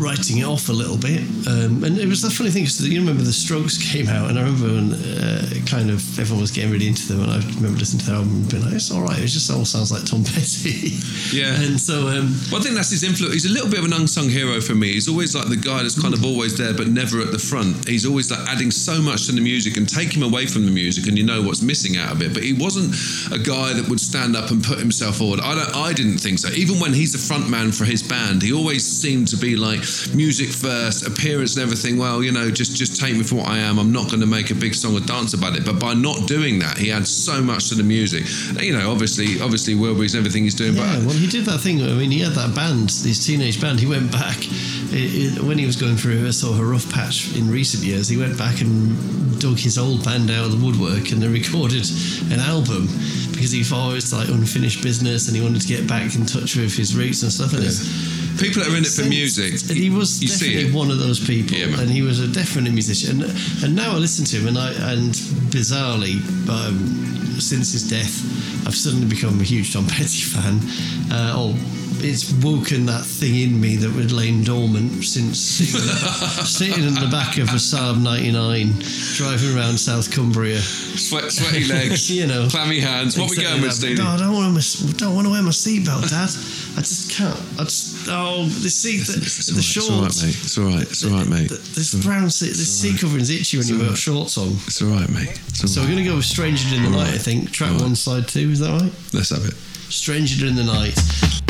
writing it off a little bit. Um, and it was the funny thing because you remember the Strokes came out, and I remember when uh, kind of everyone was getting really into them, and I remember listening to the album and being like, it's all right. It just all sounds like Tom Petty. Yeah. and so um, Well, I think that's his influence. He's a little bit of an unsung hero for me. He's always like the guy that's kind of always there, but never at the front. He's always like adding so much to the music and take him away from the music, and you know what's missing out of it. But he wasn't a guy that would stand up and put himself forward. I don't. I didn't think so. Even when he's the front man for his band, he always seemed to be like music first, appearance and everything. Well, you know, just just take me for what I am. I'm not going to make a big song or dance about it. But by not doing that, he adds so much to the music. You know, obviously, obviously, Wilburys and everything he's doing. Yeah, but well, he did that thing. I mean, he had that band, his teenage band. He went back it, it, when he was going through a sort of a rough patch in recent years. He went back and dug his old band out of the woodwork and they recorded an album because he thought it was like unfinished business and he wanted to get back in touch with his roots and stuff. And it's, people that are in it for music, And he was you definitely it. one of those people, Yeah, and he was a definite musician. And, and now I listen to him, and I and bizarrely, um, since his death, I've suddenly become a huge Tom Petty fan. Uh, oh, it's woken that thing in me that had lain dormant since sitting, sitting in the back of a Saab 99, driving around South Cumbria. Sweat, sweaty legs, You know. clammy hands. What we going with. Stevie? No, I don't want to. Don't want to wear my seatbelt, Dad. I just can't. I just. Oh, the seat, the, It's the right, shorts. It's all right, mate. It's all right, it's all right, mate. The- This brown seat, this seat covering's itchy when you wear right. shorts on. It's all right, mate. All So we're going to go with Stranger in the Night, I think. Track one, side two, is that right? Let's have it. Stranger in the Night.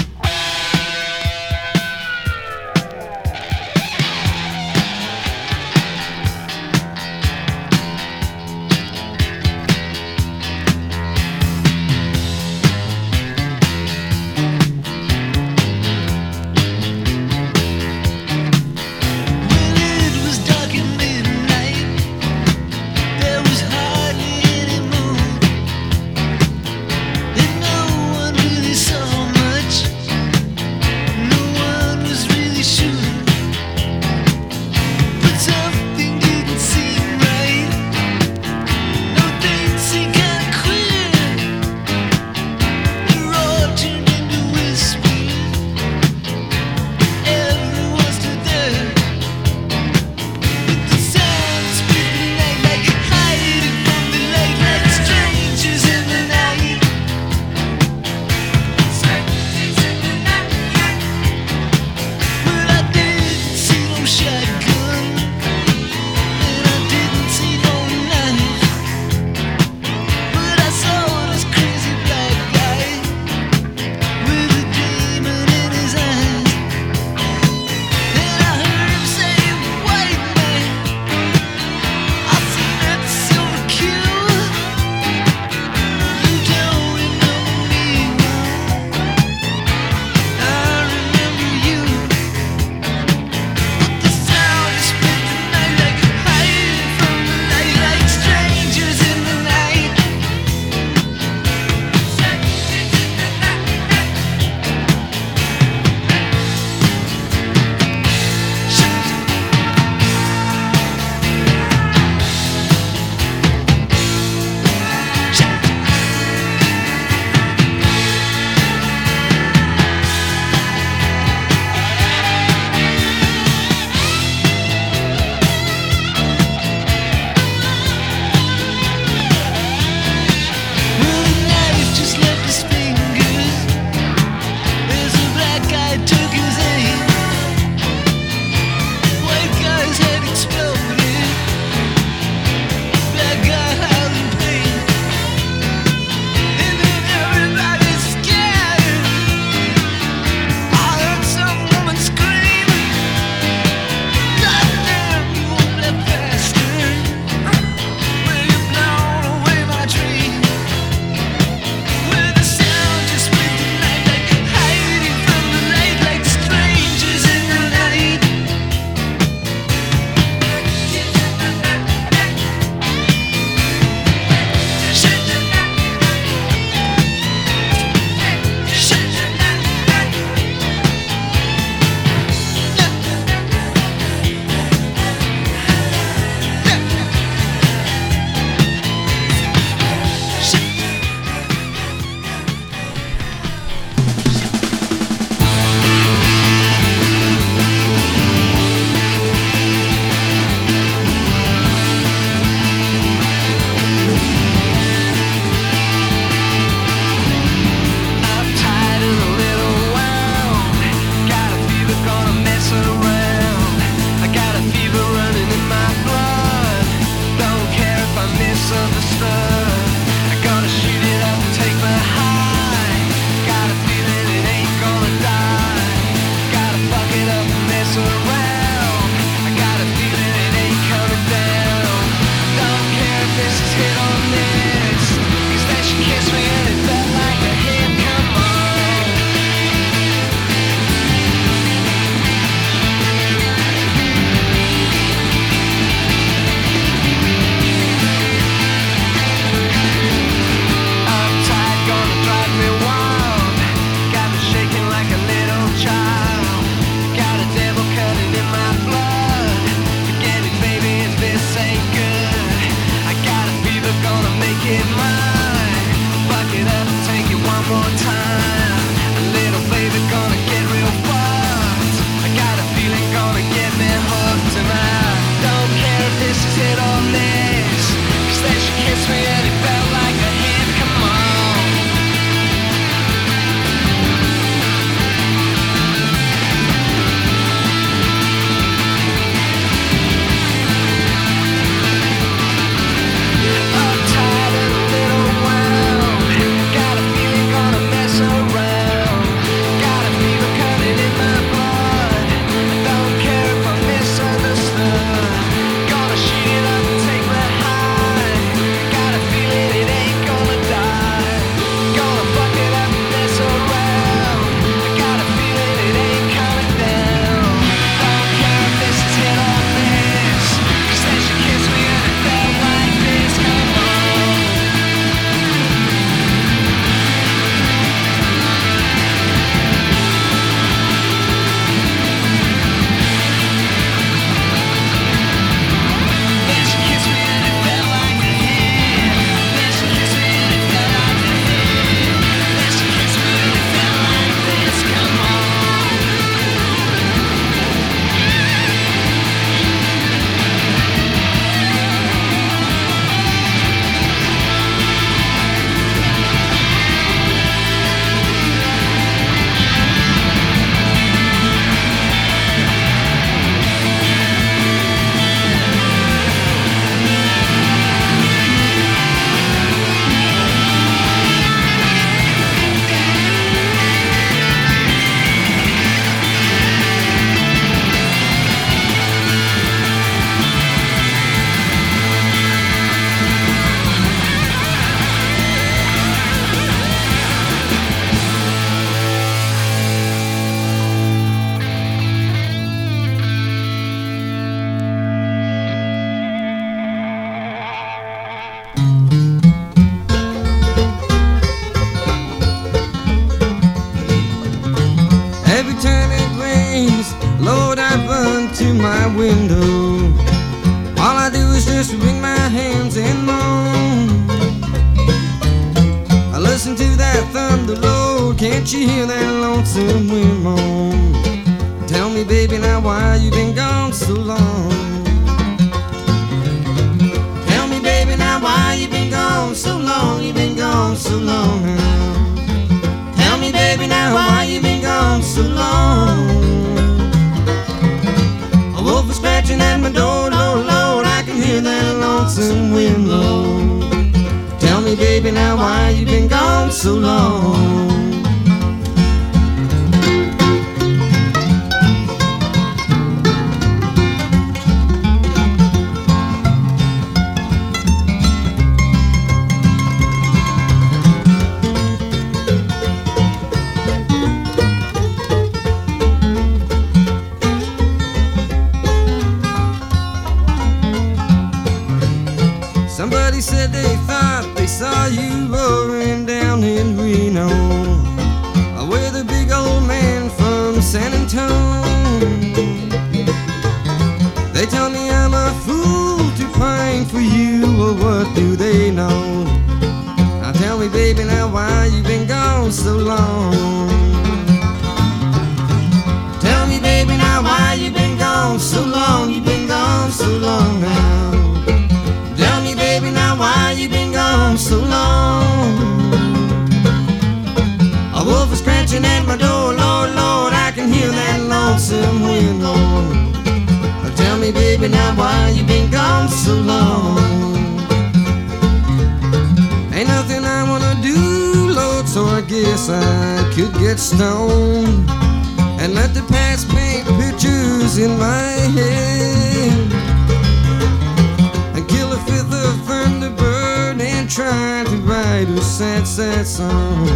I kill a fifth of Thunderbird and try to write a sad, sad song.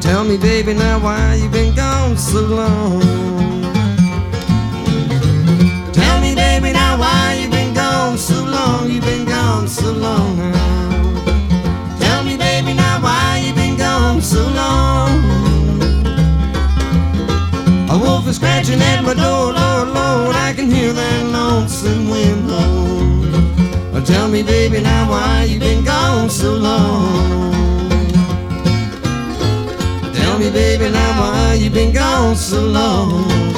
Tell me, baby, now why you been gone so long? Tell me, baby, now why you been gone so long? You been gone so long now. scratching at my door, Lord, Lord, I can hear that lonesome wind blow. Tell me, baby, now why you been gone so long? Tell me, baby, now why you been gone so long?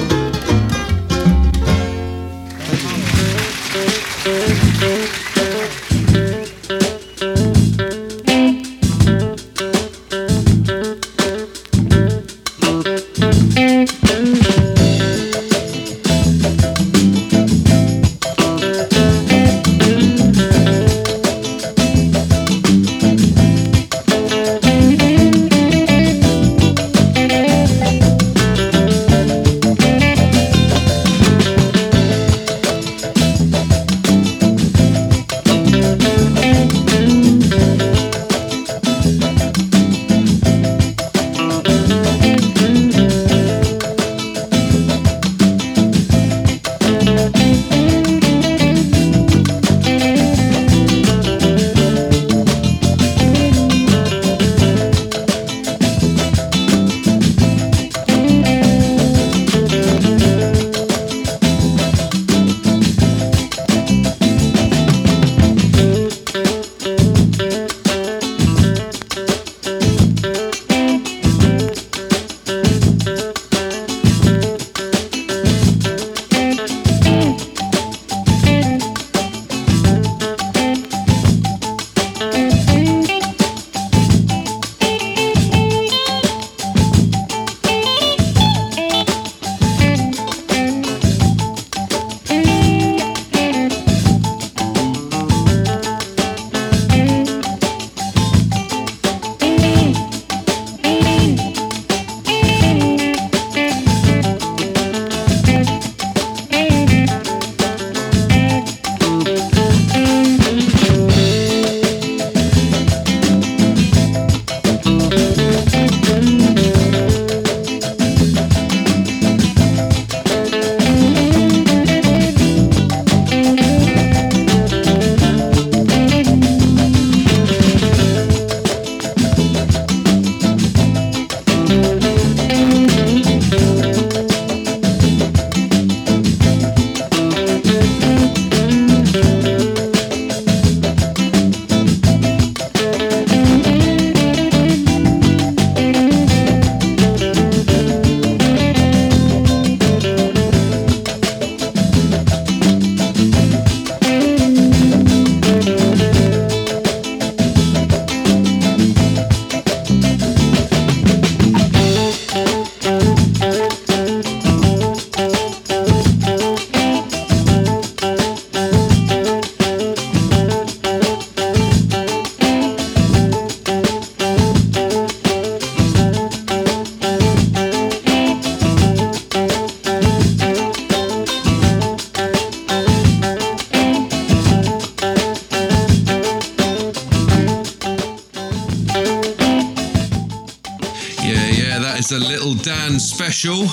Dan special.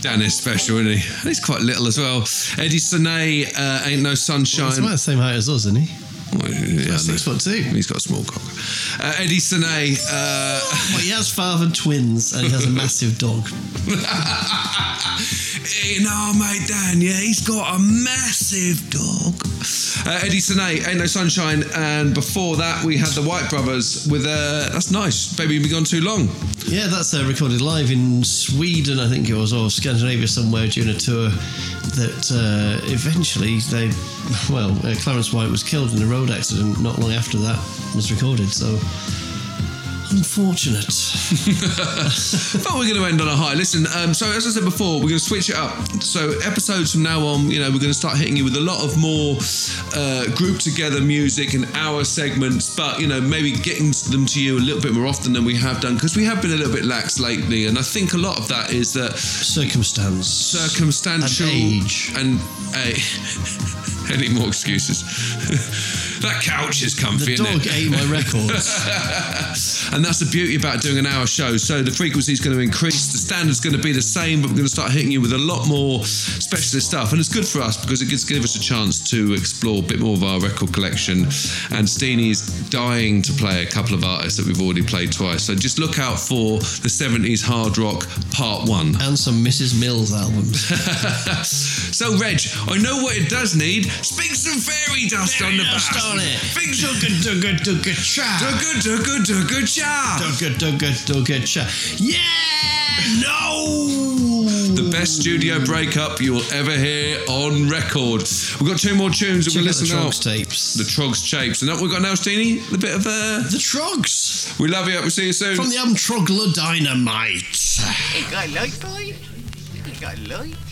Dan is special, isn't he? He's quite little as well. Eddie Sine, uh, Ain't No sunshine. He's about the same height as us, isn't he? Well, yeah, six no. foot two. He's got a small cock. Uh, Eddie Sine, uh, Well, he has father twins and he has a massive dog. know, mate Dan, yeah, he's got a massive dog. Uh, Eddie Sine, Ain't No Sunshine, and before that we had the White Brothers with uh, that's nice. Baby, we gone too long. Yeah, that's uh, recorded live in Sweden, I think it was, or Scandinavia somewhere during a tour. That uh, eventually they, well, uh, Clarence White was killed in a road accident not long after that was recorded. So unfortunate. But we're going to end on a high. Listen, um, so as I said before, we're going to switch it up. So episodes from now on, you know, we're going to start hitting you with a lot of more uh, grouped together music and hour segments, but you know, maybe getting them to you a little bit more often than we have done because we have been a little bit lax lately, and I think a lot of that is that Circumstance. circumstantial And age. and uh, any more excuses. that couch is comfy. The dog ate my records. and that's the beauty about doing an hour show. So the frequency is going to increase, the standard's going to be the same, but we're going to start hitting you with a lot more specialist stuff. And it's good for us because it gives give us a chance to explore a bit more of our record collection. And Steenie's dying to play a couple of artists that we've already played twice. So just look out for the 70s hard rock part one. and some Mrs. Mills albums. so, Reg, I know what it does need. Spink some fairy dust on the bass. On it. Spink some Dugga, dugga, dugga, cha. dugga dugga dugga cha. Dugga, dugga, dugga, cha. Yeah! No! The best studio breakup you will ever hear on record. We've got two more tunes that Check we'll out the listen out. Troggs tapes. The Troggs Tapes. And that we've got now, Steenie? A bit of uh The Troggs! We love you. We'll see you soon. From the album Trogglodynamite. Ain't got light, boy. Ain't